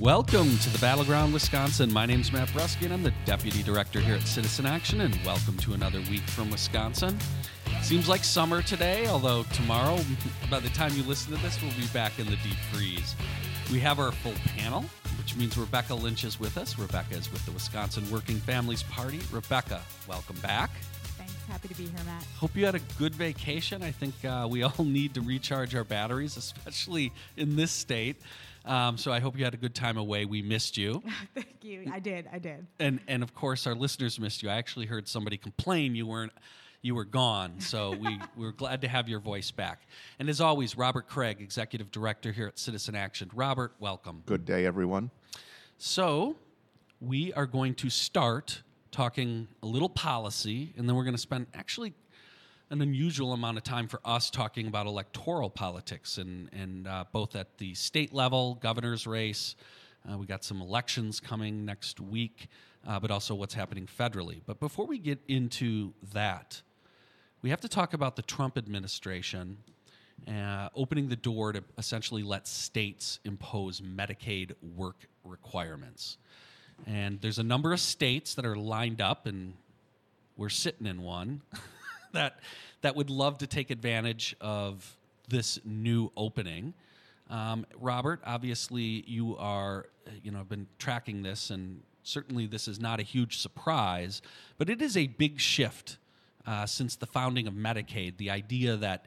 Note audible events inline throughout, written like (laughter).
Welcome to the Battleground, Wisconsin. My name is Matt Brusky, and I'm the Deputy Director here at Citizen Action, and welcome to another week from Wisconsin. Seems like summer today, although tomorrow, (laughs) by the time you listen to this, we'll be back in the deep freeze. We have our full panel, which means Rebecca Lynch is with us. Rebecca is with the Wisconsin Working Families Party. Rebecca, welcome back. Thanks. Happy to be here, Matt. Hope you had a good vacation. I think uh, we all (laughs) need to recharge our batteries, especially in this state. Um, so I hope you had a good time away. We missed you, (laughs) Thank you. I did. I did. and and of course our listeners missed you. I actually heard somebody complain you weren't you were gone. So we (laughs) we're glad to have your voice back. And as always, Robert Kraig, executive director here at Citizen Action. Robert, welcome. Good day, everyone. So, we are going to start talking a little policy, and then we're going to spend actually an unusual amount of time for us talking about electoral politics, and and uh, both at the state level, governor's race. Uh, we got some elections coming next week, uh, but also what's happening federally. But before we get into that, we have to talk about the Trump administration uh, opening the door to essentially let states impose Medicaid work requirements. And there's a number of states that are lined up, and we're sitting in one (laughs) (laughs) that that would love to take advantage of this new opening. Um, Robert, obviously, you are you know have been tracking this, and certainly this is not a huge surprise, but it is a big shift uh, since the founding of Medicaid. The idea that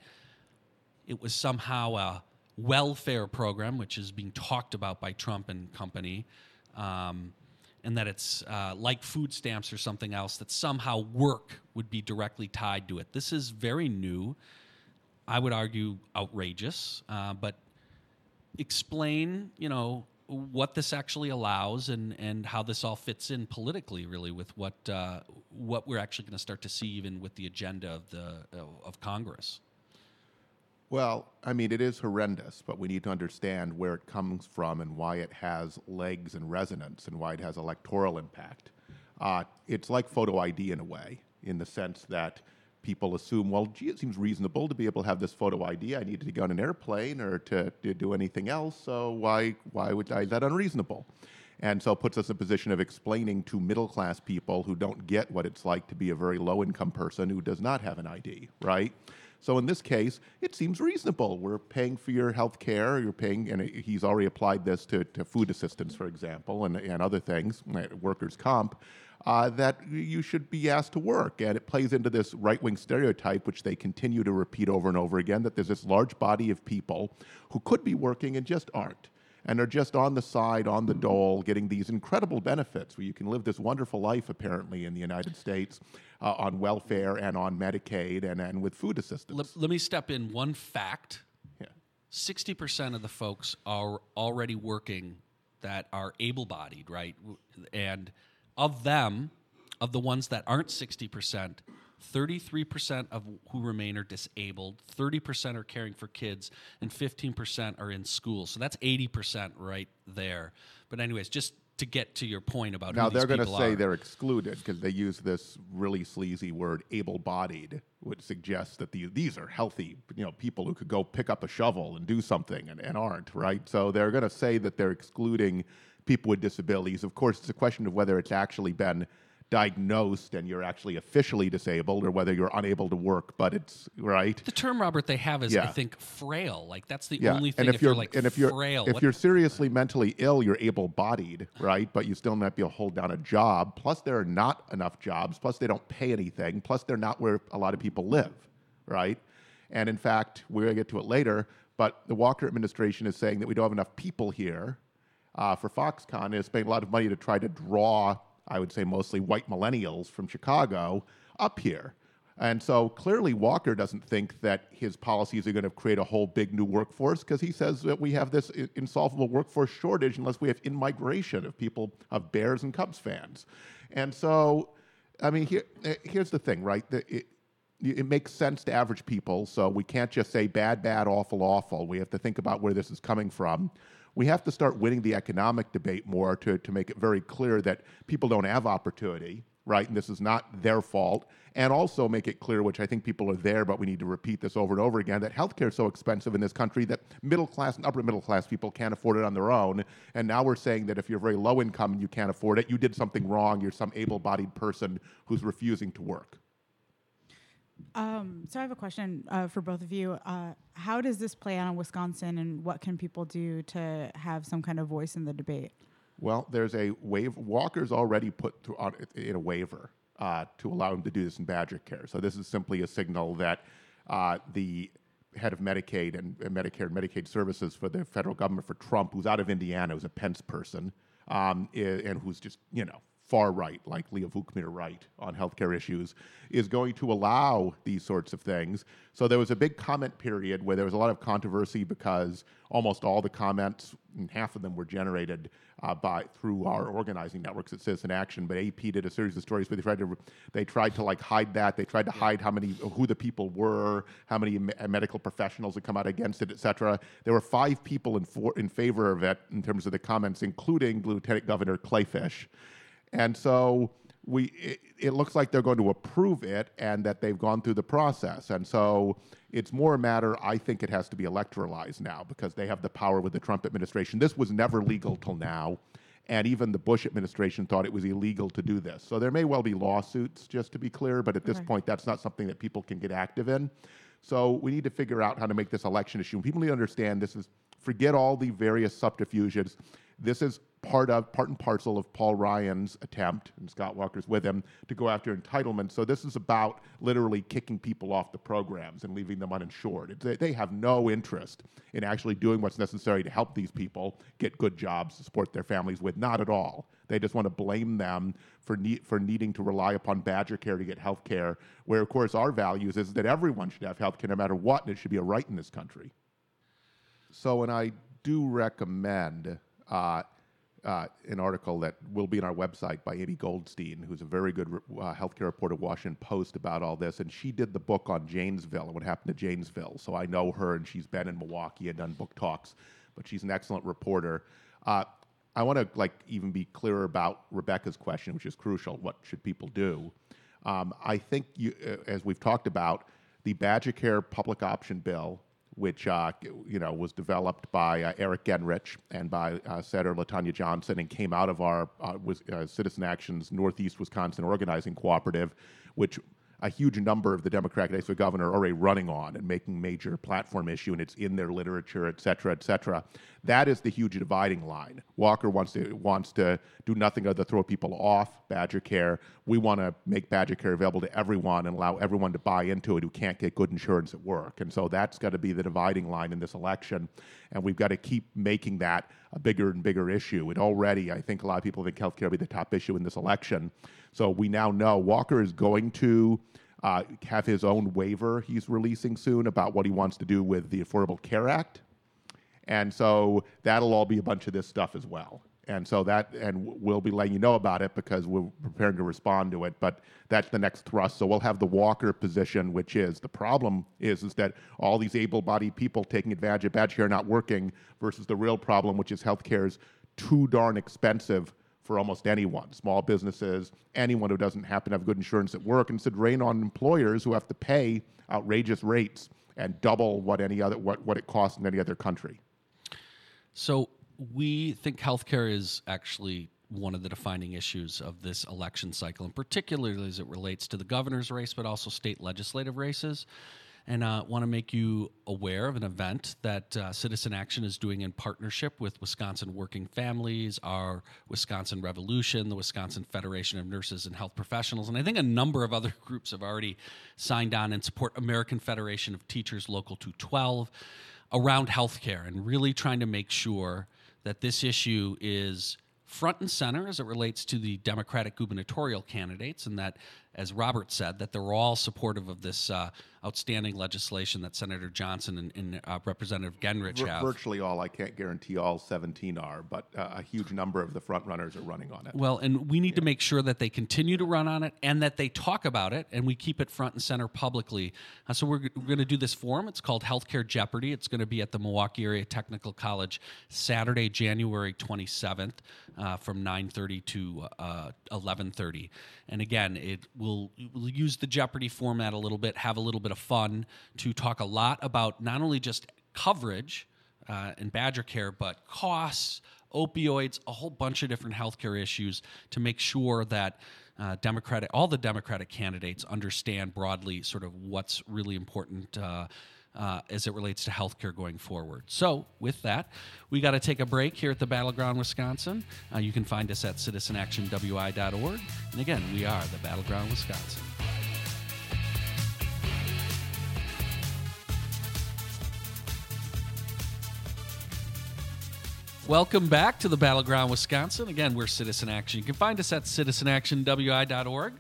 it was somehow a welfare program, which is being talked about by Trump and company, um, and that it's uh, like food stamps or something else, that somehow work would be directly tied to it. This is very new. I would argue outrageous, uh, but explain, you know, what this actually allows and, and how this all fits in politically, really, with what uh, what we're actually going to start to see, even with the agenda of the of Congress. Well, I mean, it is horrendous, but we need to understand where it comes from and why it has legs and resonance and why it has electoral impact. Uh, it's like photo ID in a way, in the sense that people assume, well, gee, it seems reasonable to be able to have this photo ID. I needed to go on an airplane or to, to do anything else, so why, why would I, that unreasonable? And so it puts us in a position of explaining to middle class people who don't get what it's like to be a very low income person who does not have an ID, right? So in this case, it seems reasonable. We're paying for your health care. You're paying, and he's already applied this to, to food assistance, for example, and, and other things, uh, workers' comp, uh, that you should be asked to work. And it plays into this right wing stereotype, which they continue to repeat over and over again, that there's this large body of people who could be working and just aren't and are just on the side, on the dole, getting these incredible benefits where you can live this wonderful life, apparently, in the United States uh, on welfare and on Medicaid and, and with food assistance. Let, let me step in one fact Yeah. 60% of the folks are already working that are able bodied, right? And of them, of the ones that aren't 60%, 33% of who remain are disabled, 30% are caring for kids, and 15% are in school. So that's 80% right there. But, anyways, just to get to your point about Now they're going to say are. they're excluded because they use this really sleazy word "able-bodied," which suggests that the, these are healthy, you know, people who could go pick up a shovel and do something and, and aren't right. So they're going to say that they're excluding people with disabilities. Of course, it's a question of whether it's actually been diagnosed and you're actually officially disabled, or whether you're unable to work. But it's right. The term, Robert, they have is, I think, frail. Like, that's the Yeah, only thing and if, if, you're, you're, like and if you're frail. if What- you're seriously mentally ill, you're able-bodied, right? But you still might be able to hold down a job. Plus, there are not enough jobs. Plus, they don't pay anything. Plus, they're not where a lot of people live, right? And in fact, we're gonna get to it later. But the Walker administration is saying that we don't have enough people here uh, for Foxconn. They're spending a lot of money to try to draw, I would say, mostly white millennials from Chicago up here. And so clearly, Walker doesn't think that his policies are going to create a whole big new workforce because he says that we have this insolvable workforce shortage unless we have in migration of people, of Bears and Cubs fans. And so, I mean, here, eh, here's the thing, right? The, it, it makes sense to average people, so we can't just say bad, bad, awful, awful. We have to think about where this is coming from. We have to start winning the economic debate more to, to make it very clear that people don't have opportunity right? And this is not their fault. And also make it clear, which I think people are there, but we need to repeat this over and over again, that healthcare is so expensive in this country that middle class and upper middle class people can't afford it on their own. And now we're saying that if you're very low income and you can't afford it, you did something wrong. You're some able bodied person who's refusing to work. Um, so I have a question uh, for both of you. Uh, how does this play out in Wisconsin, and what can people do to have some kind of voice in the debate? Well, there's a waiver. Walker's already put on, in a waiver uh, to allow him to do this in Badger Care. So this is simply a signal that uh, the head of Medicaid and, and, Medicare and Medicaid services for the federal government for Trump, who's out of Indiana, who's a Pence person, um, and who's just you know far right, like Leah Vukmir right on healthcare issues, is going to allow these sorts of things. So there was a big comment period where there was a lot of controversy because almost all the comments, and half of them were generated uh, by through our organizing networks at Citizen Action. But AP did a series of stories where they tried to they tried to like hide that. They tried to hide how many who the people were, how many me- medical professionals had come out against it, etc. There were five people in for, in favor of it in terms of the comments, including Lieutenant Governor Kleefisch. And so we, it, it, looks like they're going to approve it and that they've gone through the process. And so it's more a matter, I think it has to be electoralized now because they have the power with the Trump administration. This was never legal till now. And even the Bush administration thought it was illegal to do this. So there may well be lawsuits, just to be clear, but at this okay. point, that's not something that people can get active in. So we need to figure out how to make this election issue. People need to understand this is forget all the various subterfuges. This is part of part and parcel of Paul Ryan's attempt, and Scott Walker's with him, to go after entitlement. So this is about literally kicking people off the programs and leaving them uninsured. They, they have no interest in actually doing what's necessary to help these people get good jobs to support their families with. Not at all. They just want to blame them for for needing to rely upon Badger Care to get health care, where of course our values is that everyone should have health care no matter what, and it should be a right in this country. So, and I do recommend uh, uh, an article that will be on our website by Amy Goldstein, who's a very good uh, healthcare reporter, Washington Post, about all this. And she did the book on Janesville and what happened to Janesville. So I know her, and she's been in Milwaukee and done book talks. But she's an excellent reporter. Uh, I want to like even be clearer about Rebecca's question, which is crucial. What should people do? Um, I think, you, uh, as we've talked about, the Badger Care public option bill which uh, you know was developed by uh, Eric Genrich and by uh, Senator LaTonya Johnson, and came out of our uh, was, uh, Citizen Action's Northeast Wisconsin Organizing Cooperative, which a huge number of the Democratic candidates for governor are already running on and making major platform issue, and it's in their literature, et cetera, et cetera. That is the huge dividing line. Walker wants to wants to do nothing other than throw people off Badger Care. We want to make Badger Care available to everyone and allow everyone to buy into it who can't get good insurance at work. And so that's got to be the dividing line in this election, and we've got to keep making that a bigger and bigger issue. It already, I think, a lot of people think healthcare will be the top issue in this election. So we now know Walker is going to uh, have his own waiver he's releasing soon about what he wants to do with the Affordable Care Act. And so that'll all be a bunch of this stuff as well. And so that, and we'll be letting you know about it because we're preparing to respond to it. But that's the next thrust. So we'll have the Walker position, which is the problem is is that all these able-bodied people taking advantage of Badger Care not working versus the real problem, which is healthcare is too darn expensive for almost anyone, small businesses, anyone who doesn't happen to have good insurance at work, and it's a drain on employers who have to pay outrageous rates and double what any other what, what it costs in any other country. So we think healthcare is actually one of the defining issues of this election cycle, and particularly as it relates to the governor's race, but also state legislative races. And uh, want to make you aware of an event that uh, Citizen Action is doing in partnership with Wisconsin Working Families, our Wisconsin Revolution, the Wisconsin Federation of Nurses and Health Professionals, and I think a number of other (laughs) groups have already signed on and support American Federation of Teachers Local 212 around healthcare and really trying to make sure that this issue is front and center as it relates to the Democratic gubernatorial candidates, and that as Robert said, that they're all supportive of this uh, outstanding legislation that Senator Johnson and, and uh, Representative Genrich Vir- have. virtually all. I can't guarantee all 17 are, but uh, a huge number of the front runners are running on it. Well, and we need to make sure that they continue to run on it and that they talk about it and we keep it front and center publicly. Uh, so we're, g- we're going to do this forum. It's called Healthcare Jeopardy. It's going to be at the Milwaukee Area Technical College Saturday, January 27th uh, from 9:30 to uh, 11:30. And again, it will we'll use the Jeopardy format a little bit, have a little bit of fun to talk a lot about not only just coverage uh, and Badger Care, but costs, opioids, a whole bunch of different healthcare issues to make sure that uh, Democratic, all the Democratic candidates understand broadly sort of what's really important. Uh, uh, as it relates to healthcare going forward. So, with that, we got to take a break here at the Battleground, Wisconsin. Uh, you can find us at citizenactionwi.org. And again, we are the Battleground, Wisconsin. Welcome back to the Battleground, Wisconsin. Again, we're Citizen Action. You can find us at citizenactionwi.org.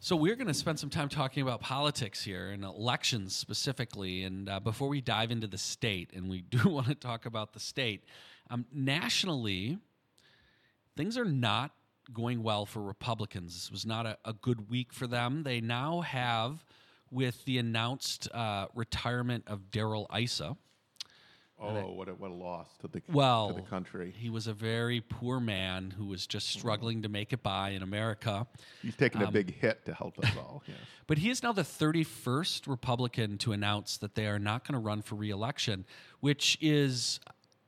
So we're going to spend some time talking about politics here and elections specifically. And uh, before we dive into the state, and we (laughs) do want to talk about the state, um, nationally, things are not going well for Republicans. This was not a, a good week for them. They now have, with the announced uh, retirement of Darrell Issa. Oh, what a, what a loss to the Well, to the country. He was a very poor man who was just struggling to make it by in America. He's taken um, a big hit to help us all. (laughs) Yes. But he is now the 31st Republican to announce that they are not going to run for reelection, which is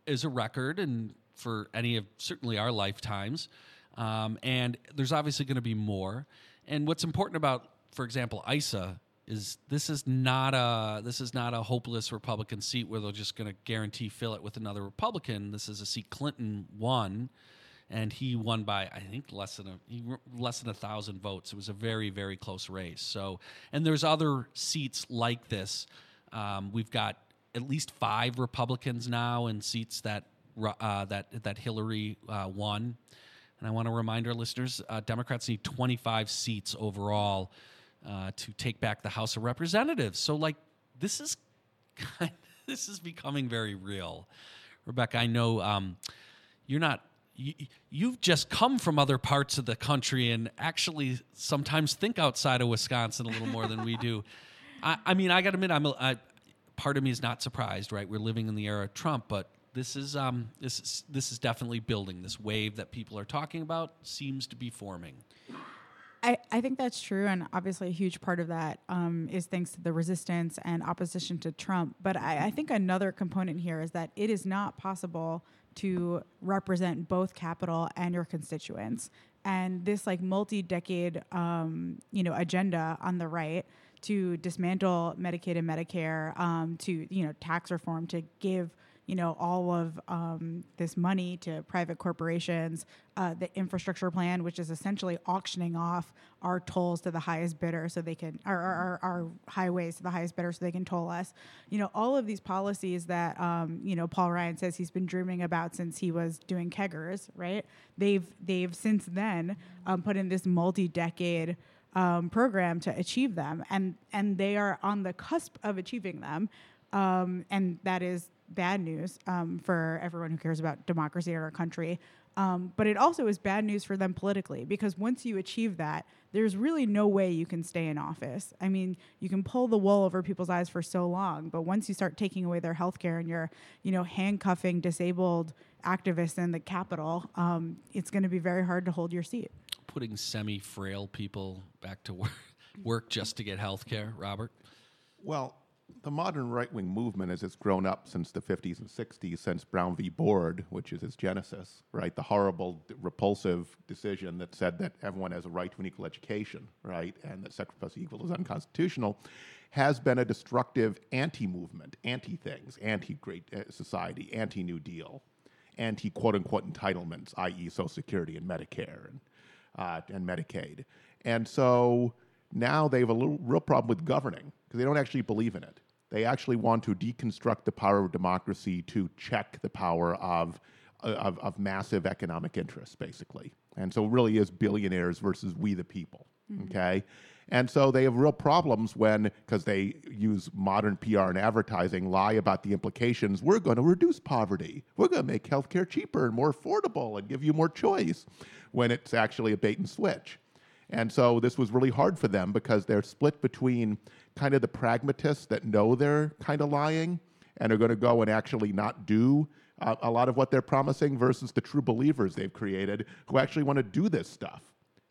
is a record and for any of certainly our lifetimes. Um, and there's obviously going to be more. And what's important about, for example, Issa is this is not a this is not a hopeless Republican seat where they're just going to guarantee fill it with another Republican. This is a seat Clinton won and he won by I think less than a he, less than a thousand votes. It was a very very close race. So, and there's other seats like this. Um, we've got at least five Republicans now in seats that uh, that that Hillary uh, won. And I want to remind our listeners: uh, Democrats need 25 seats overall uh, to take back the House of Representatives. So, like, this is kind of, (laughs) this is becoming very real. Rebecca, I know um, you're not. You, you've just come from other parts of the country and actually sometimes think outside of Wisconsin a little more than we do. (laughs) I, I mean, I got to admit, I'm a, I, part of me is not surprised. Right, we're living in the era of Trump, but this is um, this is this is definitely building. This wave that people are talking about seems to be forming. I, I think that's true, and obviously a huge part of that um, is thanks to the resistance and opposition to Trump. But I, I think another component here is that it is not possible to represent both capital and your constituents. And this like multi-decade, um, you know, agenda on the right to dismantle Medicaid and Medicare, um, to you know, tax reform, to give you know all of um, this money to private corporations, uh, the infrastructure plan, which is essentially auctioning off our tolls to the highest bidder, so they can our, our, our highways to the highest bidder, so they can toll us. You know all of these policies that um, you know Paul Ryan says he's been dreaming about since he was doing keggers, right? They've they've since then um, put in this multi-decade. Um, program to achieve them, and and they are on the cusp of achieving them, um, and that is bad news um, for everyone who cares about democracy in our country. Um, but it also is bad news for them politically because once you achieve that, there's really no way you can stay in office. I mean, you can pull the wool over people's eyes for so long, but once you start taking away their health care and you're, you know, handcuffing disabled activists in the Capitol, um, it's going to be very hard to hold your seat. Putting semi-frail people back to work, (laughs) work just to get health care, Robert. Well, the modern right wing movement, as it's grown up since the 50s and 60s, since Brown v. Board, which is its genesis, right? The horrible, repulsive decision that said that everyone has a right to an equal education, right? And that plus equal is unconstitutional, has been a destructive anti movement, anti things, anti great uh, society, anti New Deal, anti quote unquote entitlements, i.e., Social Security and Medicare and, uh, and Medicaid. And so now they have a little, real problem with governing because they don't actually believe in it. They actually want to deconstruct the power of democracy to check the power of, uh, of, of massive economic interests, basically. And so it really is billionaires versus we the people. Mm-hmm. Okay. And so they have real problems when, because they use modern PR and advertising, lie about the implications. We're going to reduce poverty. We're going to make healthcare cheaper and more affordable and give you more choice when it's actually a bait and switch. And so this was really hard for them because they're split between kind of the pragmatists that know they're kind of lying and are going to go and actually not do uh, a lot of what they're promising versus the true believers they've created who actually want to do this stuff.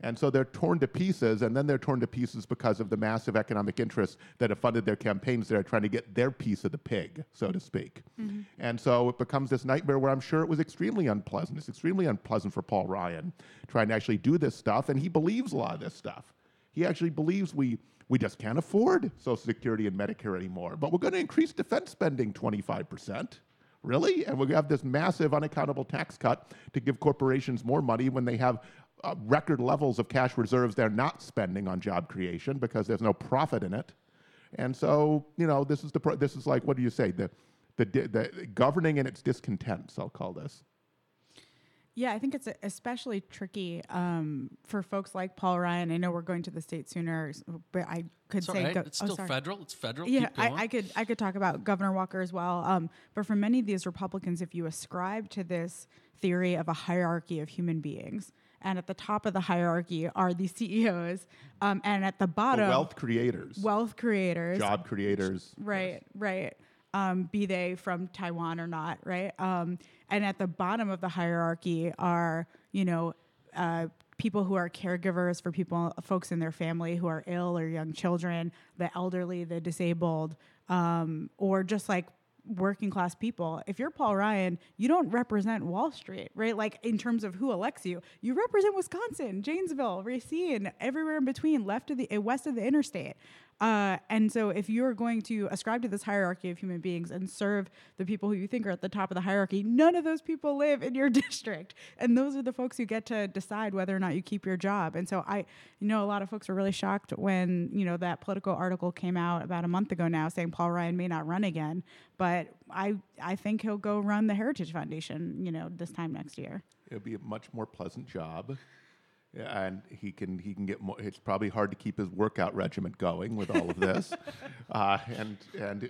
And so they're torn to pieces, and then they're torn to pieces because of the massive economic interests that have funded their campaigns that are trying to get their piece of the pig, so to speak. Mm-hmm. And so it becomes this nightmare where I'm sure it was extremely unpleasant. It's extremely unpleasant for Paul Ryan trying to actually do this stuff, and he believes a lot of this stuff. He actually believes we, we just can't afford Social Security and Medicare anymore, but we're going to increase defense spending 25%. Really? And we're going to have this massive unaccountable tax cut to give corporations more money when they have uh, record levels of cash reserves they're not spending on job creation because there's no profit in it. And so, you know, this is the pro- this is like what do you say the the, the governing and its discontents. I'll call this. Yeah, I think it's especially tricky um, for folks like Paul Ryan. I know we're going to the state sooner, but I could it's say right. go, it's still oh, federal. It's federal. Yeah, I, I, could I could talk about Governor Walker as well. Um, but for many of these Republicans, if you ascribe to this theory of a hierarchy of human beings, and at the top of the hierarchy are the CEOs, um, and at the bottom, the wealth creators, wealth creators, job creators, right, yes. right. Um, be they from Taiwan or not, right? Um, and at the bottom of the hierarchy are, you know, uh, people who are caregivers for people, folks in their family who are ill or young children, the elderly, the disabled, um, or just like working class people. If you're Paul Ryan, you don't represent Wall Street, right? Like in terms of who elects you, you represent Wisconsin, Janesville, Racine, everywhere in between, left of the west of the interstate. Uh, and so, if you're going to ascribe to this hierarchy of human beings and serve the people who you think are at the top of the hierarchy, none of those people live in your (laughs) district. And those are the folks who get to decide whether or not you keep your job. And so, I you know a lot of folks were really shocked when you know that political article came out about a month ago now saying Paul Ryan may not run again. But I I think he'll go run the Heritage Foundation, you know, this time next year. It'll be a much more pleasant job and he can he can get more. It's probably hard to keep his workout regimen going with all of this, (laughs) uh, and and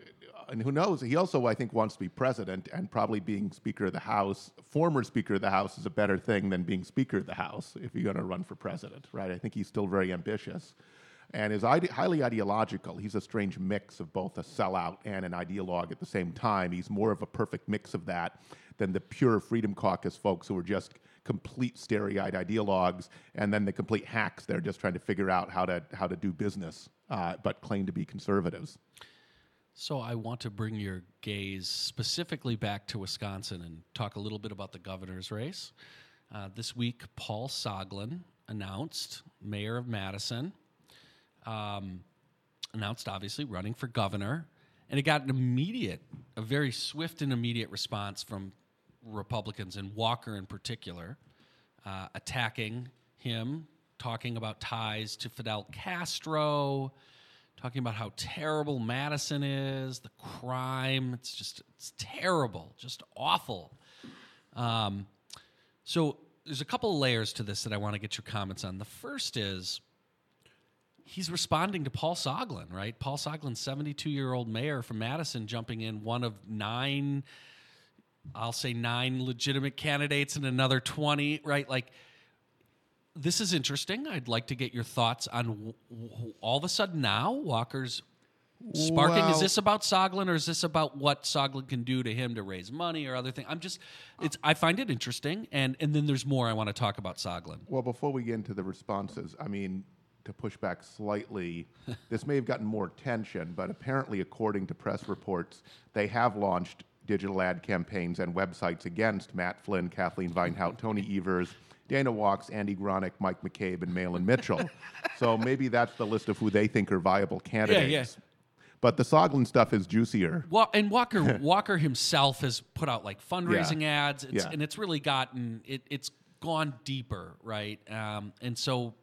and who knows? He also I think wants to be president, and probably being Speaker of the House, former Speaker of the House, is a better thing than being Speaker of the House if you're going to run for president, right? I think he's still very ambitious. And is ide- highly ideological. He's a strange mix of both a sellout and an ideologue at the same time. He's more of a perfect mix of that than the pure Freedom Caucus folks who are just complete starry-eyed ideologues, and then the complete hacks that are just trying to figure out how to how to do business, uh, but claim to be conservatives. So I want to bring your gaze specifically back to Wisconsin and talk a little bit about the governor's race. Uh, this week, Paul Soglin announced, mayor of Madison, um, announced obviously running for governor, and it got an immediate, a very swift and immediate response from Republicans and Walker in particular, uh, attacking him, talking about ties to Fidel Castro, talking about how terrible Madison is, the crime. It's just, it's terrible, just awful. Um, so there's a couple of layers to this that I want to get your comments on. The first is he's responding to Paul Soglin, right? Paul Soglin, 72 year old mayor from Madison, jumping in one of nine I'll say nine legitimate candidates and another 20, right? Like, this is interesting. I'd like to get your thoughts on w- w- all of a sudden now Walker's sparking. Well, is this about Soglin or is this about what Soglin can do to him to raise money or other things? I'm just, it's. I find it interesting, and and then there's more I want to talk about Soglin. Well, before we get into the responses, I mean, to push back slightly, (laughs) this may have gotten more attention, but apparently, according to press reports, they have launched digital ad campaigns and websites against Matt Flynn, Kathleen Vinehout, (laughs) Tony Evers, Dana Wachs, Andy Gronik, Mike McCabe, and Mahlon Mitchell. (laughs) so maybe that's the list of who they think are viable candidates. Yeah, yeah. But the Soglin stuff is juicier. Well, and Walker (laughs) Walker himself has put out like fundraising yeah. ads, it's, and it's really gotten it, it's gone deeper, right? Um, and so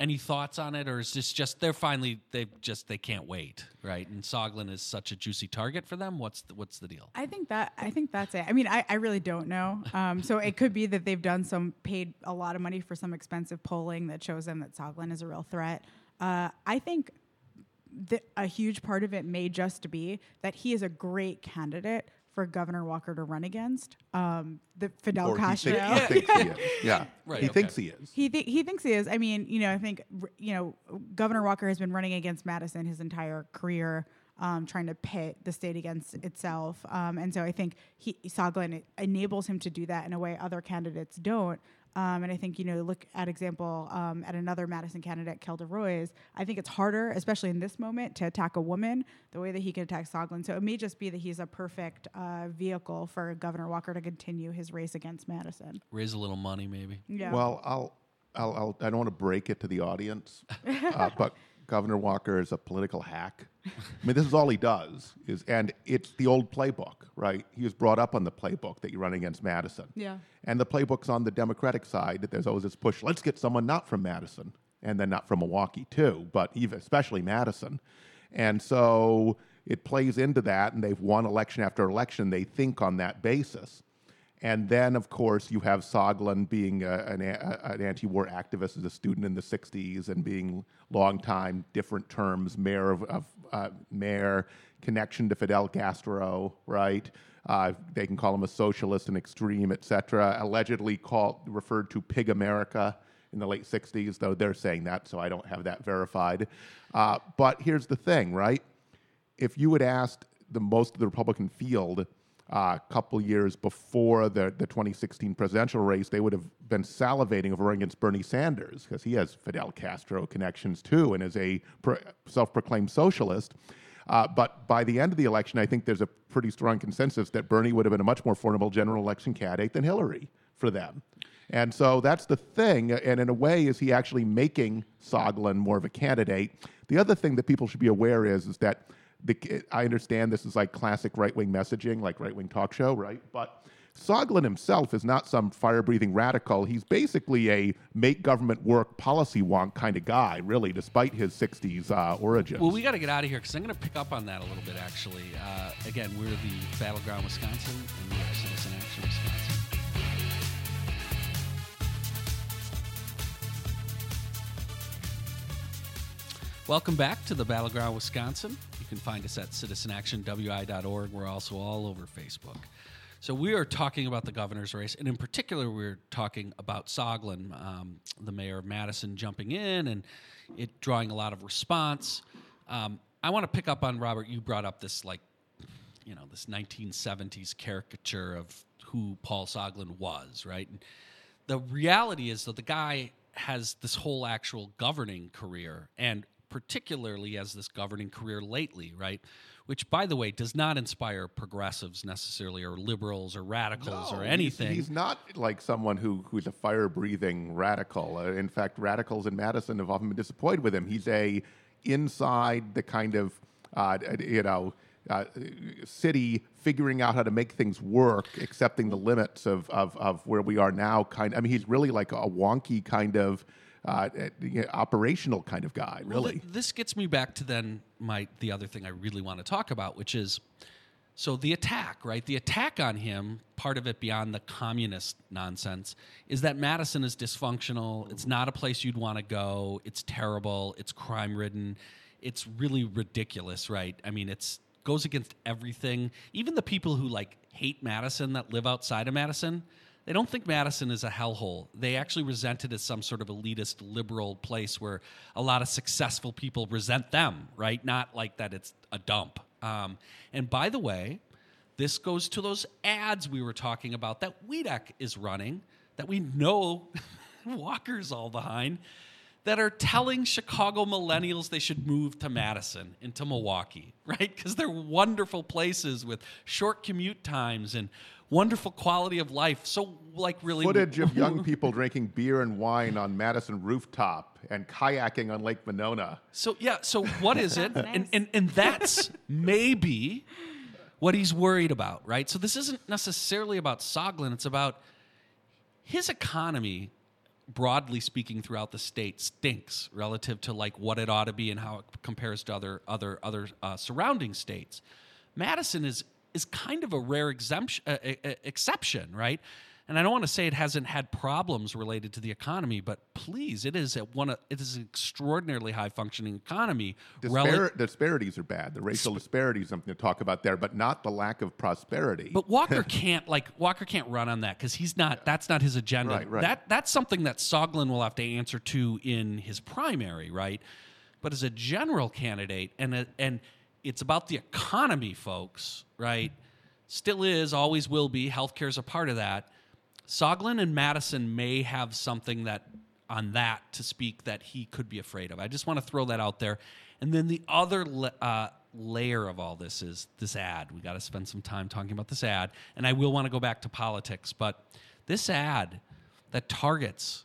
any thoughts on it, or is this just they're finally they just they can't wait, right? And Soglin is such a juicy target for them. What's the, what's the deal? I think that I think that's it. I mean, I, I really don't know. Um, so it could be that they've done some paid a lot of money for some expensive polling that shows them that Soglin is a real threat. Uh, I think that a huge part of it may just be that he is a great candidate for Governor Walker to run against. Um, the Fidel Or he, Castro. think- he (laughs) thinks he is. Yeah. Right, He okay. thinks he is. He th- he thinks he is. I mean, you know, I think you know, Governor Walker has been running against Madison his entire career, um, trying to pit the state against itself. Um, and so I think he Soglin enables him to do that in a way other candidates don't. Um, and I think you know, look at example um, at another Madison candidate, Kelda Roys. I think it's harder, especially in this moment, to attack a woman the way that he can attack Soglin. So it may just be that he's a perfect uh, vehicle for Governor Walker to continue his race against Madison. Raise a little money, maybe. Yeah. Well, I'll, I'll, I'll, I don't want to break it to the audience, (laughs) uh, but Governor Walker is a political hack. I mean, this is all he does. Is and it's the old playbook, right? He was brought up on the playbook that you run against Madison. Yeah. And the playbook's on the Democratic side. That there's always this push. Let's get someone not from Madison, and then not from Milwaukee too, but even especially Madison. And so it plays into that, and they've won election after election. They think on that basis. And then, of course, you have Soglin being a, an, a, an anti-war activist as a student in the '60s and being long time, different terms, mayor of, of uh, mayor, connection to Fidel Castro, right? Uh, they can call him a socialist and extreme, et cetera. Allegedly called referred to Pig America in the late '60s, though they're saying that, so I don't have that verified. Uh, but here's the thing, right? if you had asked the most of the Republican field uh, a couple years before the, the 2016 presidential race, they would have been salivating over against Bernie Sanders because he has Fidel Castro connections too and is a pro- self proclaimed socialist. Uh, but by the end of the election, I think there's a pretty strong consensus that Bernie would have been a much more formidable general election candidate than Hillary for them. And so that's the thing. And in a way, is he actually making Soglin more of a candidate? The other thing that people should be aware is, is that the, I understand this is like classic right wing messaging, like right wing talk show, right? But Soglin himself is not some fire breathing radical. He's basically a make government work policy wonk kind of guy, really, despite his 60s uh, origins. Well, we got to get out of here because I'm going to pick up on that a little bit. Actually, uh, again, we're the battleground Wisconsin, and we are Citizen Action Wisconsin. Welcome back to the Battleground Wisconsin. You can find us at citizenactionwi.org. We're also all over Facebook. So we are talking about the governor's race, and in particular, we're talking about Soglin, um, the mayor of Madison, jumping in and it drawing a lot of response. Um, I want to pick up on Robert. You brought up this like, you know, this 1970s caricature of who Paul Soglin was, right? And the reality is that the guy has this whole actual governing career, and particularly as this governing career lately, right? Which, by the way, does not inspire progressives necessarily, or liberals, or radicals, No, or he's- anything. He's, not like someone who, who's a fire breathing radical. Uh, in fact, radicals in Madison have often been disappointed with him. He's a inside the kind of uh, you know uh, city figuring out how to make things work, accepting the limits of, of, of where we are now. Kind. I mean, he's really like a wonky kind of. Uh, uh, operational kind of guy, really. th- this gets me back to then my the other thing I really want to talk about, which is so the attack, right? The attack on him, part of it beyond the communist nonsense, is that Madison is dysfunctional. It's not a place you'd want to go. It's terrible. It's crime ridden. It's really ridiculous, right? I mean, it's goes against everything. Even the people who like hate Madison that live outside of Madison, they don't think Madison is a hellhole. They actually resent it as some sort of elitist liberal place where a lot of successful people resent them, right? Not like that it's a dump. Um, and by the way, this goes to those ads we were talking about that WEDC is running that we know (laughs) Walker's all behind that are telling Chicago millennials they should move to Madison and to Milwaukee, (laughs) right? Because they're wonderful places with short commute times and wonderful quality of life. So, like, really, Footage of young (laughs) people drinking beer and wine on Madison rooftop and kayaking on Lake Monona. So yeah, so what is it? Sounds and, and and that's maybe what he's worried about, right? So this isn't necessarily about Soglin, it's about his economy broadly speaking throughout the state stinks relative to like what it ought to be and how it compares to other other other uh, surrounding states. Madison is is kind of a rare exemption, uh, uh, exception, right? And I don't want to say it hasn't had problems related to the economy, but please, it is at one. Of, it is an extraordinarily high functioning economy. Dispar- Rel- disparities are bad. The racial disparities, something to talk about there, but not the lack of prosperity. But Walker (laughs) can't like Walker can't run on that because he's not. That's not his agenda. Right, right. That that's something that Soglin will have to answer to in his primary, right? But as a general candidate, and a, and it's about the economy, folks, right? Still is, always will be. Healthcare is a part of that. Soglin and Madison may have something that on that to speak that he could be afraid of. I just want to throw that out there. And then the other uh, layer of all this is this ad. We got to spend some time talking about this ad, and I will want to go back to politics, but this ad that targets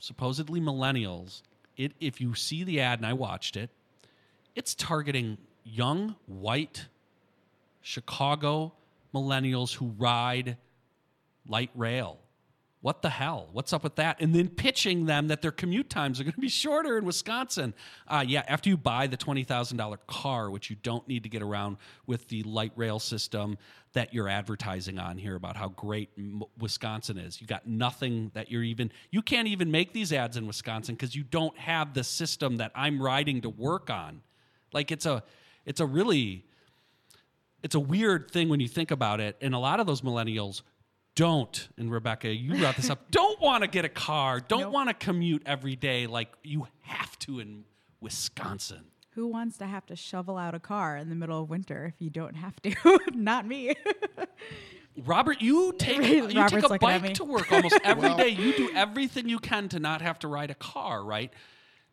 supposedly millennials. It, if you see the ad, and I watched it, it's targeting young white Chicago millennials who ride light rail. What the hell? What's up with that? And then pitching them that their commute times are going to be shorter in Wisconsin. Uh, yeah, after you buy the $20,000 car, which you don't need to get around with the light rail system that you're advertising on here about how great Wisconsin is. You got nothing that you're even, you can't even make these ads in Wisconsin because you don't have the system that I'm riding to work on. Like it's a, it's a really, it's a weird thing when you think about it. And a lot of those millennials don't, and Rebecca, you brought this up, (laughs) don't want to get a car, don't Nope. want to commute every day like you have to in Wisconsin. Who wants to have to shovel out a car in the middle of winter if you don't have to? (laughs) Not me. (laughs) Robert, you take Right, you take a bike to work almost every Well- day. You do everything you can to not have to ride a car, right?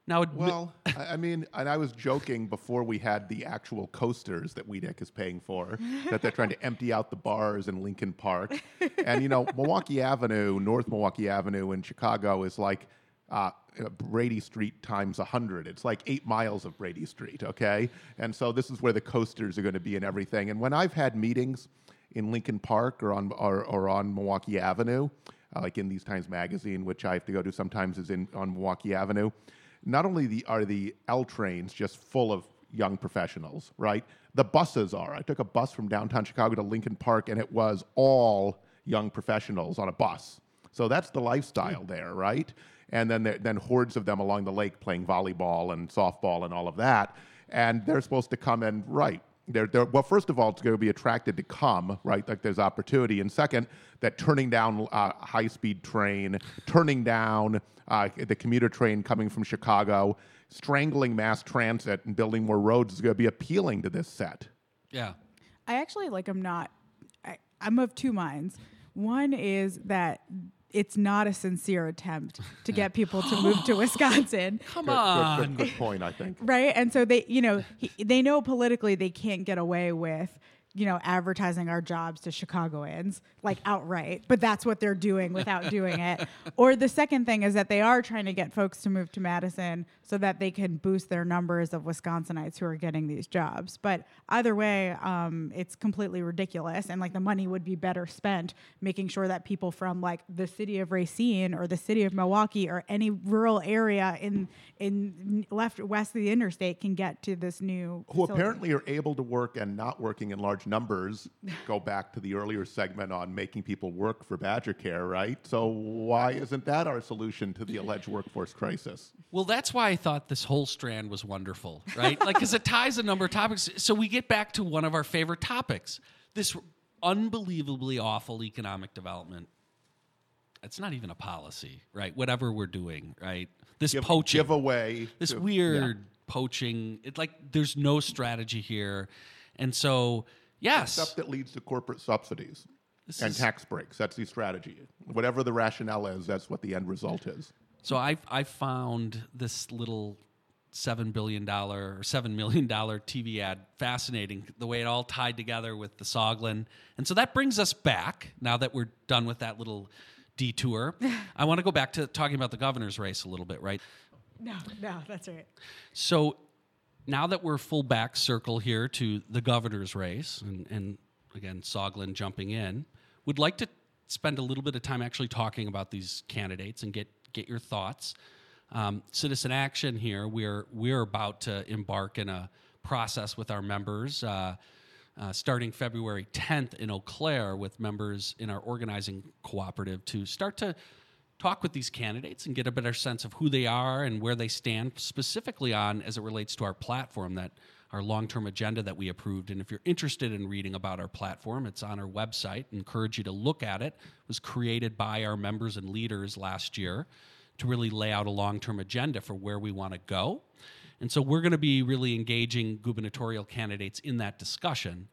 Now, Well, I mean, and I was joking before we had the actual coasters that WEDC is paying for, that they're trying to empty out the bars in Lincoln Park. And, you know, Milwaukee Avenue, North Milwaukee Avenue in Chicago is like uh, Brady Street times 100. It's like eight miles of Brady Street, okay? And so this is where the coasters are going to be and everything. And when I've had meetings in Lincoln Park or on, or, or on Milwaukee Avenue, uh, like in These Times Magazine, which I have to go to sometimes is in on Milwaukee Avenue, not only the, are the L trains just full of young professionals, right? The buses are. I took a bus from downtown Chicago to Lincoln Park, and it was all young professionals on a bus. So that's the lifestyle there, right? And then there, then hordes of them along the lake playing volleyball and softball and all of that, and they're supposed to come and right. They're, they're, well, first of all, it's going to be attracted to come, right? Like there's opportunity. And second, that turning down uh, high speed train, turning down uh, the commuter train coming from Chicago, strangling mass transit and building more roads is going to be appealing to this set. yeah. I actually like I'm not I, I'm of two minds. One is that it's not a sincere attempt to get (laughs) people to move to Wisconsin. (laughs) Come Good, good, on. good, good point, I think. Right. And so they, you know, he, they know politically they can't get away with, you know, advertising our jobs to Chicagoans like outright, but that's what they're doing without doing it. (laughs) Or the second thing is that they are trying to get folks to move to Madison so that they can boost their numbers of Wisconsinites who are getting these jobs. But either way, um, it's completely ridiculous. And like the money would be better spent making sure that people from like the city of Racine or the city of Milwaukee or any rural area in in left west of the interstate can get to this new Who facility. apparently are able to work and not working in large numbers. Go back to the earlier segment on making people work for Badger Care, right? So why isn't that our solution to the alleged workforce crisis? Well, that's why I thought this whole strand was wonderful, right? like, because it ties a number of topics. So we get back to one of our favorite topics this unbelievably awful economic development. It's not even a policy, right? Whatever we're doing, right? This Give, poaching, give away this to- weird yeah. poaching. It like there's no strategy here, and so yes, stuff that leads to corporate subsidies This and is- tax breaks. That's the strategy. Whatever the rationale is, that's what the end result is. So I I found this little seven billion dollar or seven million dollar TV ad fascinating. The way it all tied together with the Soglin, and so that brings us back now that we're done with that little detour. (laughs) I want to go back to talking about the governor's race a little bit, right? No, no, that's right. So now that we're full back circle here to the governor's race, and, and again, Soglin jumping in, would like to spend a little bit of time actually talking about these candidates and get get your thoughts. Um, Citizen Action here, we're we're about to embark in a process with our members. Uh, uh, starting February 10th in Eau Claire with members in our organizing cooperative to start to talk with these candidates and get a better sense of who they are and where they stand specifically on as it relates to our platform that our long-term agenda that we approved and if you're interested in reading about our platform it's on our website encourage you to look at it. it was created by our members and leaders last year to really lay out a long-term agenda for where we want to go and so we're going to be really engaging gubernatorial candidates in that discussion.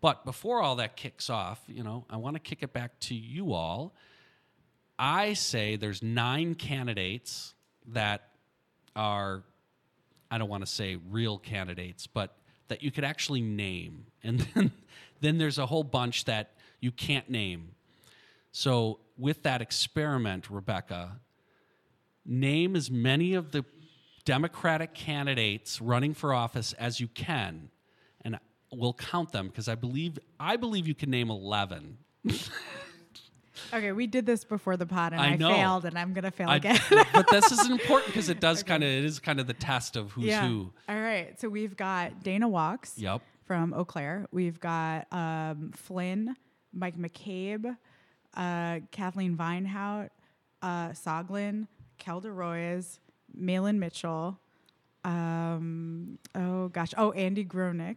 But before all that kicks off, you know, I want to kick it back to you all. I say there's nine candidates that are, I don't want to say real candidates, but that you could actually name. (laughs) And then, then there's a whole bunch that you can't name. So, with that experiment, Rebecca, name as many of the Democratic candidates running for office as you can, and we'll count them because I believe I believe you can name eleven. (laughs) Okay, we did this before the pod, and I I, failed, and I'm gonna fail I- again. (laughs) but this is important because it (laughs) does kind of it is kind of the test of who's yeah. who. All right. So we've got Dana Wachs Yep. from Eau Claire. We've got um, Flynn, Mike McCabe, uh, Kathleen Vinehout, uh, Soglin, Kelda Roys, Mahlon Mitchell. Um, oh gosh. Oh, Andy Gronik.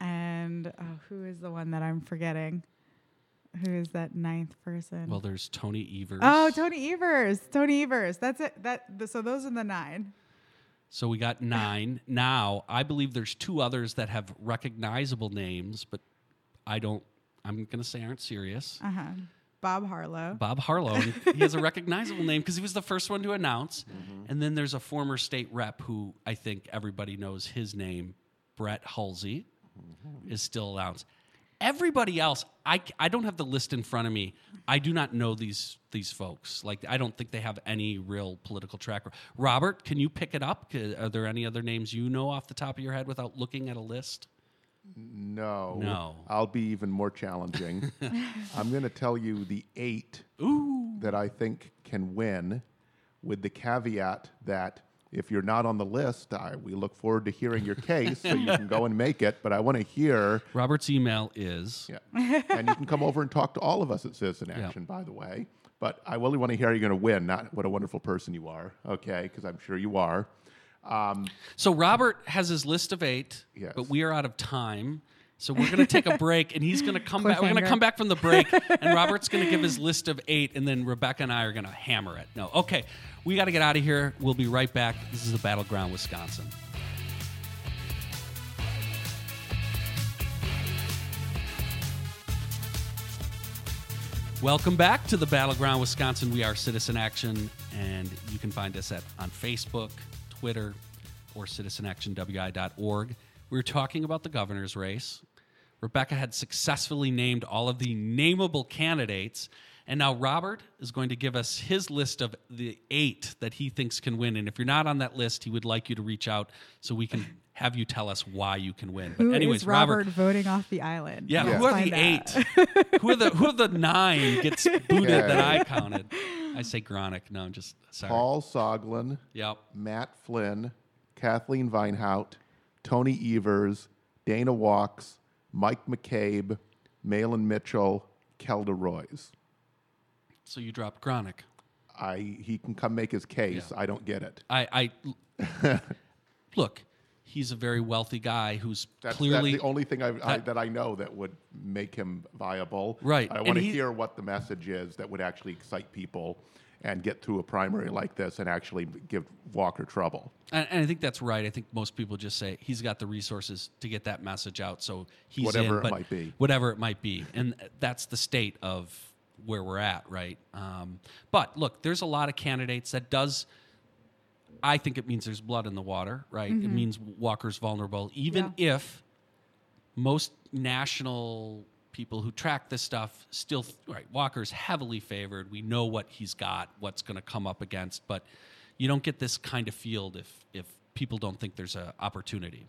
And oh, who is the one that I'm forgetting? Who is that ninth person? Well, there's Tony Evers. oh, Tony Evers. Tony Evers. That's it. That th- so those are the nine. So we got nine. now, I believe there's two others that have recognizable names, but I don't, I'm going to say aren't serious. Uh huh. Bob Harlow. Bob Harlow. he has a recognizable name because he was the first one to announce. And then there's a former state rep who I think everybody knows his name, Brett Hulsey, is still announced. Everybody else, I, I don't have the list in front of me. I do not know these these folks. Like I don't think they have any real political track. Robert, can you pick it up? Are there any other names you know off the top of your head without looking at a list? No. No. I'll be even more challenging. (laughs) I'm going to tell you the eight that I think can win, with the caveat that if you're not on the list, I, we look forward to hearing your case so you can go and make it. But I want to hear, (laughs) Robert's email is yeah. and you can come over and talk to all of us at Citizen Action, by the way. But I really want to hear how you're going to win, not what a wonderful person you are, okay? Because I'm sure you are. Um, So Robert has his list of eight, Yes. but we are out of time. So we're going to take a break, and he's going to come back. We're going to come back from the break, (laughs) and Robert's going to give his list of eight, and then Rebecca and I are going to hammer it. No, okay, we got to get out of here. We'll be right back. This is the battleground, Wisconsin. Welcome back to the Battleground Wisconsin. We are Citizen Action, and you can find us at on Facebook, Twitter, or citizenactionwi.org. We're talking about the governor's race. Rebecca had successfully named all of the nameable candidates, and now Robert is going to give us his list of the eight that he thinks can win. And if you're not on that list, he would like you to reach out so we can have you tell us why you can win. But Who is anyways, Robert, voting off the island? yeah, Let's who are the that. eight? (laughs) who are the who are the nine gets (laughs) booted Yeah. that I (laughs) counted? I say Gronik. No, I'm just sorry. Paul Soglin, Yep. Matt Flynn, Kathleen Vinehout, Tony Evers, Dana Wachs, Mike McCabe, Mahlon Mitchell, Kelda Roys. So you dropped Gronik. I he can come make his case. I don't get it. I, I (laughs) look. He's a very wealthy guy who's That's, clearly that's the only thing I, I, that- that I know that would make him viable. Right, I want to hear what the message is that would actually excite people and get through a primary like this and actually give Walker trouble. And, and I think that's right. I think most people just say he's got the resources to get that message out, so he's Whatever in, it but might be. Whatever it might be, and that's the state of where we're at, right? Um, but look, there's a lot of candidates that does. I think it means there's blood in the water, right? It means Walker's vulnerable, even if most national people who track this stuff still right walker's heavily favored. We know what he's got what's going to come up against but you don't get this kind of field if if people don't think there's an opportunity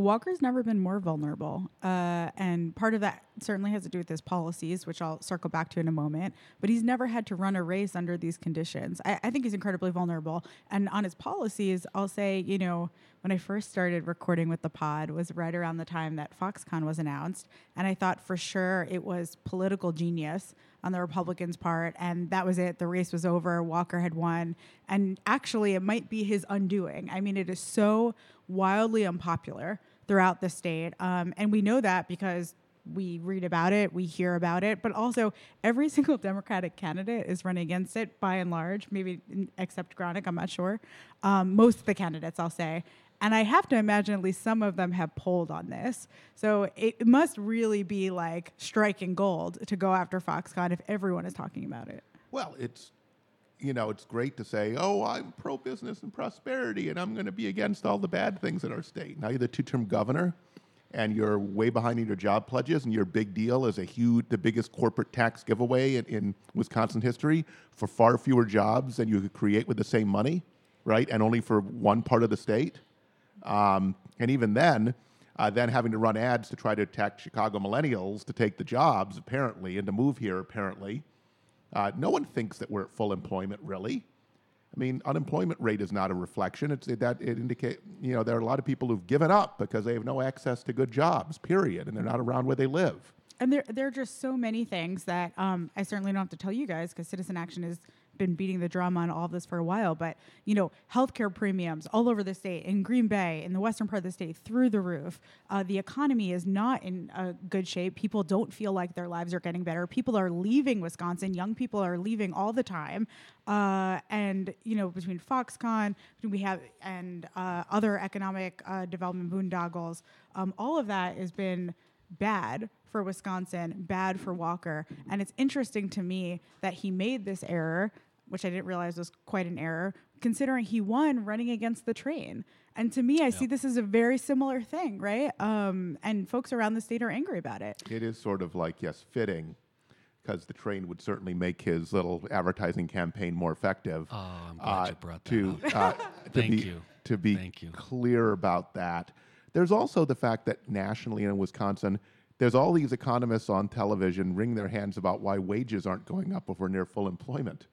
Walker's never been more vulnerable. Uh, and part of that certainly has to do with his policies, which I'll circle back to in a moment. But he's never had to run a race under these conditions. I, I think he's incredibly vulnerable. And on his policies, I'll say, you know, when I first started recording with the pod was right around the time that Foxconn was announced. And I thought for sure it was political genius on the Republicans' part. And that was it. The race was over. Walker had won. And actually, it might be his undoing. I mean, it is so wildly unpopular throughout the state. Um, and we know that because we read about it, we hear about it, but also every (laughs) single Democratic candidate is running against it by and large, maybe except Gronik, I'm not sure. Um, most of the candidates, I'll say. And I have to imagine at least some of them have polled on this. So it must really be like striking gold to go after Foxconn if everyone is talking about it. Well, it's you know, it's great to say, "Oh, I'm pro business and prosperity, and I'm going to be against all the bad things in our state." Now you're the two-term governor, and you're way behind in your job pledges, and your big deal is a huge, the biggest corporate tax giveaway in, in Wisconsin history for far fewer jobs than you could create with the same money, right? And only for one part of the state. Um, and even then, uh, then having to run ads to try to attack Chicago millennials to take the jobs, apparently, and to move here, apparently. Uh, no one thinks that we're at full employment, really. I mean, unemployment rate is not a reflection. It's it, that it indicate you know there are a lot of people who've given up because they have no access to good jobs, period, and they're not around where they live. And there, there are just so many things that um, I certainly don't have to tell you guys because Citizen Action is been beating the drum on all of this for a while, but you know, healthcare premiums all over the state, in Green Bay, in the western part of the state, through the roof. Uh, the economy is not in a good shape. People don't feel like their lives are getting better. People are leaving Wisconsin. Young people are leaving all the time. Uh, and you know, between Foxconn, we have and uh, other economic uh, development boondoggles, um, all of that has been bad for Wisconsin, bad for Walker. And it's interesting to me that he made this error which I didn't realize was quite an error, considering he won running against the train. And to me, I see this as a very similar thing, right? Um, and folks around the state are angry about it. It is sort of like, yes, fitting, because the train would certainly make his little advertising campaign more effective. Oh, I'm glad uh, you brought that to, up. Uh, to (laughs) Thank be, you. To be Thank you. clear about that. There's also the fact that nationally in Wisconsin, there's all these economists on television wring their hands about why wages aren't going up if we're near full employment.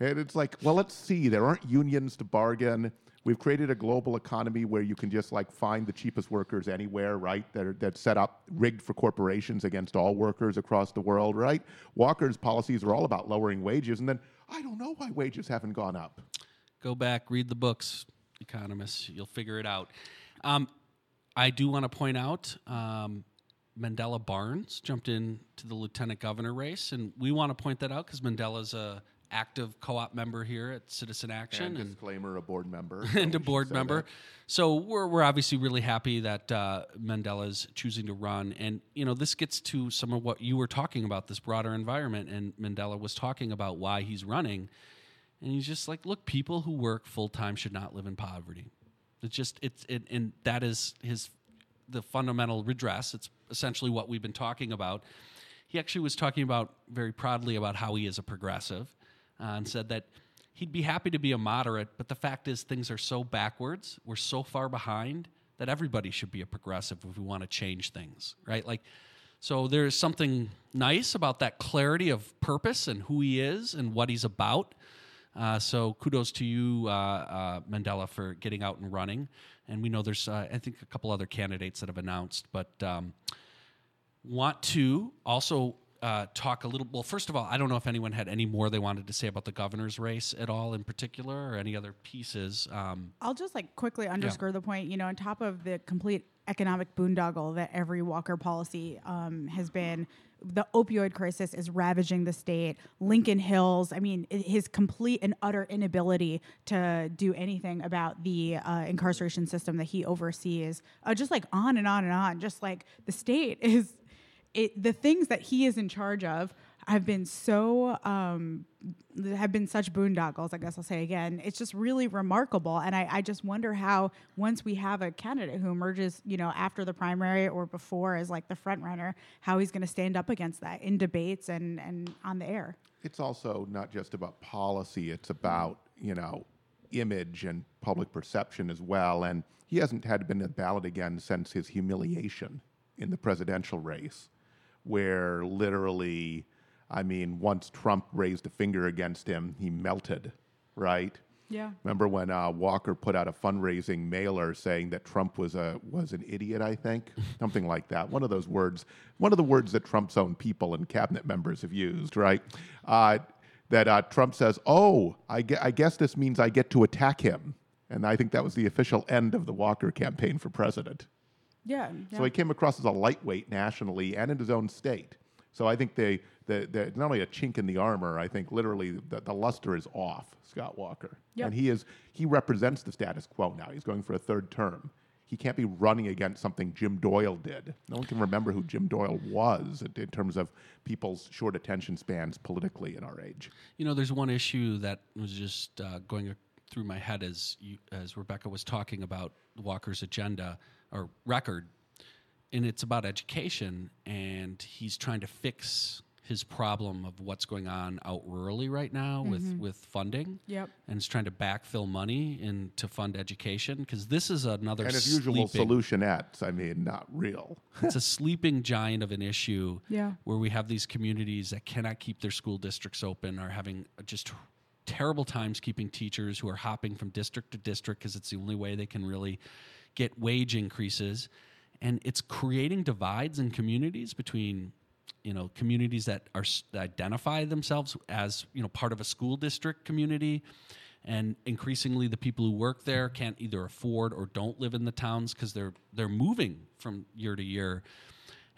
And it's like, well, let's see. There aren't unions to bargain. We've created a global economy where you can just like find the cheapest workers anywhere, right? That are that's set up rigged for corporations against all workers across the world, right? Walker's policies are all about lowering wages, and then I don't know why wages haven't gone up. Go back, read the books, economists. You'll figure it out. Um, I do want to point out um, Mandela Barnes jumped in to the lieutenant governor race, and we want to point that out because Mandela's a active co-op member here at Citizen Action, and, disclaimer, a board member, (laughs) and so a board member. That. So we're we're obviously really happy that uh, Mandela's choosing to run, and you know this gets to some of what you were talking about, this broader environment, and Mandela was talking about why he's running, and he's just like, look, people who work full time should not live in poverty. It's just it's it, and that is his the fundamental redress. It's essentially what we've been talking about. He actually was talking about very proudly about how he is a progressive uh, and said that he'd be happy to be a moderate, but the fact is things are so backwards, we're so far behind that everybody should be a progressive if we want to change things, right? Like, so there's something nice about that clarity of purpose and who he is and what he's about. Uh, so kudos to you, uh, uh, Mandela, for getting out and running. And we know there's, uh, I think, a couple other candidates that have announced, but um, want to also uh, talk a little. Well, first of all, I don't know if anyone had any more they wanted to say about the governor's race at all in particular, or any other pieces. Um, I'll just like quickly underscore yeah. the point. You know, on top of the complete economic boondoggle that every Walker policy um, has been. The opioid crisis is ravaging the state. Lincoln Hills, I mean, his complete and utter inability to do anything about the uh, incarceration system that he oversees, uh, just like on and on and on. Just like the state (laughs) is it, the things that he is in charge of have been so um, have been such boondoggles. I guess I'll say again. It's just really remarkable, and I, I just wonder how once we have a candidate who emerges, you know, after the primary or before as like the front runner, how he's going to stand up against that in debates and and on the air. It's also not just about policy. It's about you know image and public perception as well. And he hasn't had been a ballot again since his humiliation in the presidential race, where literally, I mean, once Trump raised a finger against him, he melted, right? Yeah. Remember when uh, Walker put out a fundraising mailer saying that Trump was a was an idiot? I think (laughs) something like that. One of those words, one of the words that Trump's own people and cabinet members have used, right? Uh, that uh, Trump says, "Oh, I, gue- I guess this means I get to attack him," and I think that was the official end of the Walker campaign for president. Yeah. yeah. So he came across as a lightweight nationally and in his own state. So I think they, the, the, not only a chink in the armor, I think literally the, the luster is off Scott Walker. Yep. And he is he represents the status quo now. He's going for a third term. He can't be running against something Jim Doyle did. No one can remember who Jim Doyle was in, in terms of people's short attention spans politically in our age. You know, there's one issue that was just uh, going through my head as you, as Rebecca was talking about Walker's agenda or record, and it's about education, and he's trying to fix his problem of what's going on out rurally right now with mm-hmm. with funding. Yep. And he's trying to backfill money in to fund education because this is another And his usual sleeping- solutionettes, I mean, not real. (laughs) it's a sleeping giant of an issue Yeah. where we have these communities that cannot keep their school districts open are having just terrible times keeping teachers who are hopping from district to district because it's the only way they can really get wage increases. And it's creating divides in communities between you know communities that are identify themselves as you know part of a school district community. And increasingly the people who work there can't either afford or don't live in the towns because they're they're moving from year to year.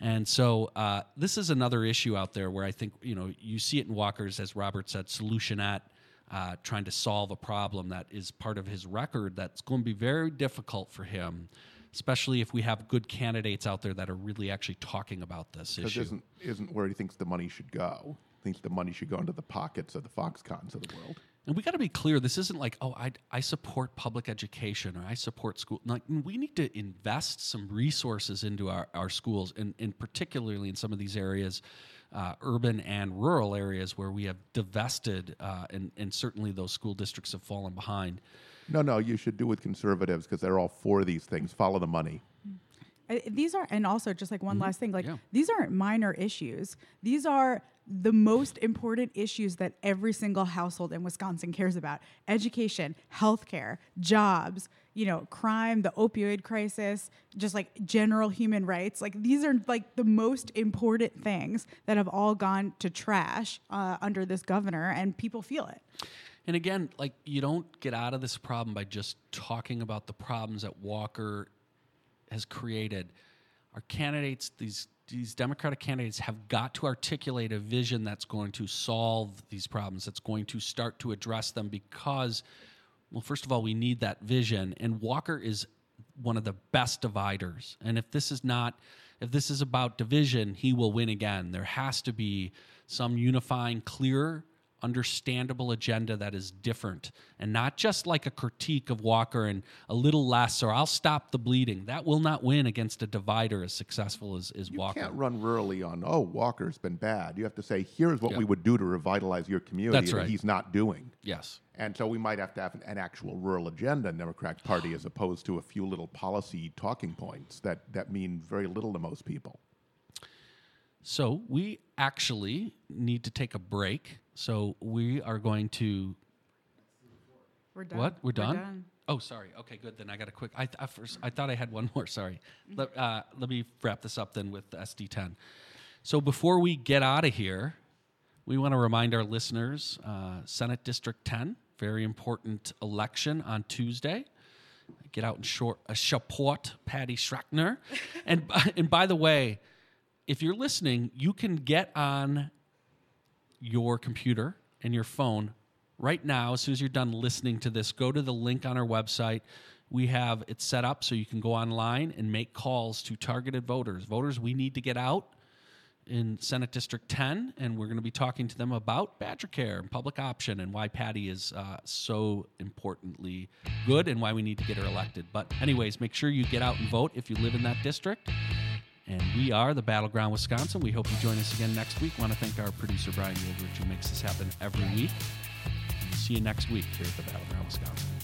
And so uh, this is another issue out there where I think you know you see it in Walker's, as Robert said, solutionette, uh, trying to solve a problem that is part of his record. That's going to be very difficult for him, especially if we have good candidates out there that are really actually talking about this Because issue. isn't, isn't where he thinks the money should go. Thinks the money should go into the pockets of the Foxconns of the world. And we got to be clear. This isn't like, oh, I, I support public education or I support school. Like, we need to invest some resources into our, our schools, and, and particularly in some of these areas, uh, urban and rural areas where we have divested, uh, and, and certainly those school districts have fallen behind. No, no, you should do with conservatives because they're all for these things. Follow the money. These are and also just like one last thing like Yeah. these aren't minor issues. These are the most important issues that every single household in wisconsin cares about. Education healthcare jobs you know crime the opioid crisis just like general human rights. Like these are like the most important things that have all gone to trash uh, under this governor and people feel it. And again, like you don't get out of this problem by just talking about the problems that Walker has created. Our candidates, these these Democratic candidates, have got to articulate a vision that's going to solve these problems. That's going to start to address them because, well, first of all, we need that vision. And Walker is one of the best dividers. And if this is not, if this is about division, he will win again. There has to be some unifying, clear understandable agenda that is different and not just like a critique of Walker and a little less or I'll stop the bleeding. That will not win against a divider as successful as, as You Walker. can't run rurally on, oh, Walker's been bad. You have to say, here's what Yeah. we would do to revitalize your community That's that he's not doing. Yes. And so we might have to have an, an actual rural agenda in the Democratic Party as opposed to a few little policy talking points that, that mean very little to most people. So we actually need to take a break. So we are going to we're done what? We're done? Oh, sorry. Okay, good. Then I got a quick. I, I first I thought I had one more. (laughs) Sorry. Let, uh, let me wrap this up then with the SD10. So before we get out of here, we want to remind our listeners: uh, Senate District 10, very important election on Tuesday. Get out and short uh, support Patty Schachtner, (laughs) and (laughs) and by the way, if you're listening, you can get on your computer and your phone right now as soon as you're done listening to this go to the link on our website. We have it set up so you can go online and make calls to targeted voters voters we need to get out in senate district 10 and we're going to be talking to them about badger care and public option and why patty is uh, so importantly good and why we need to get her elected. But anyways make sure you get out and vote if you live in that district and we are the Battleground Wisconsin. We hope you join us again next week. want to thank our producer, Brian Yildridge, who makes this happen every week. We'll see you next week here at the Battleground Wisconsin.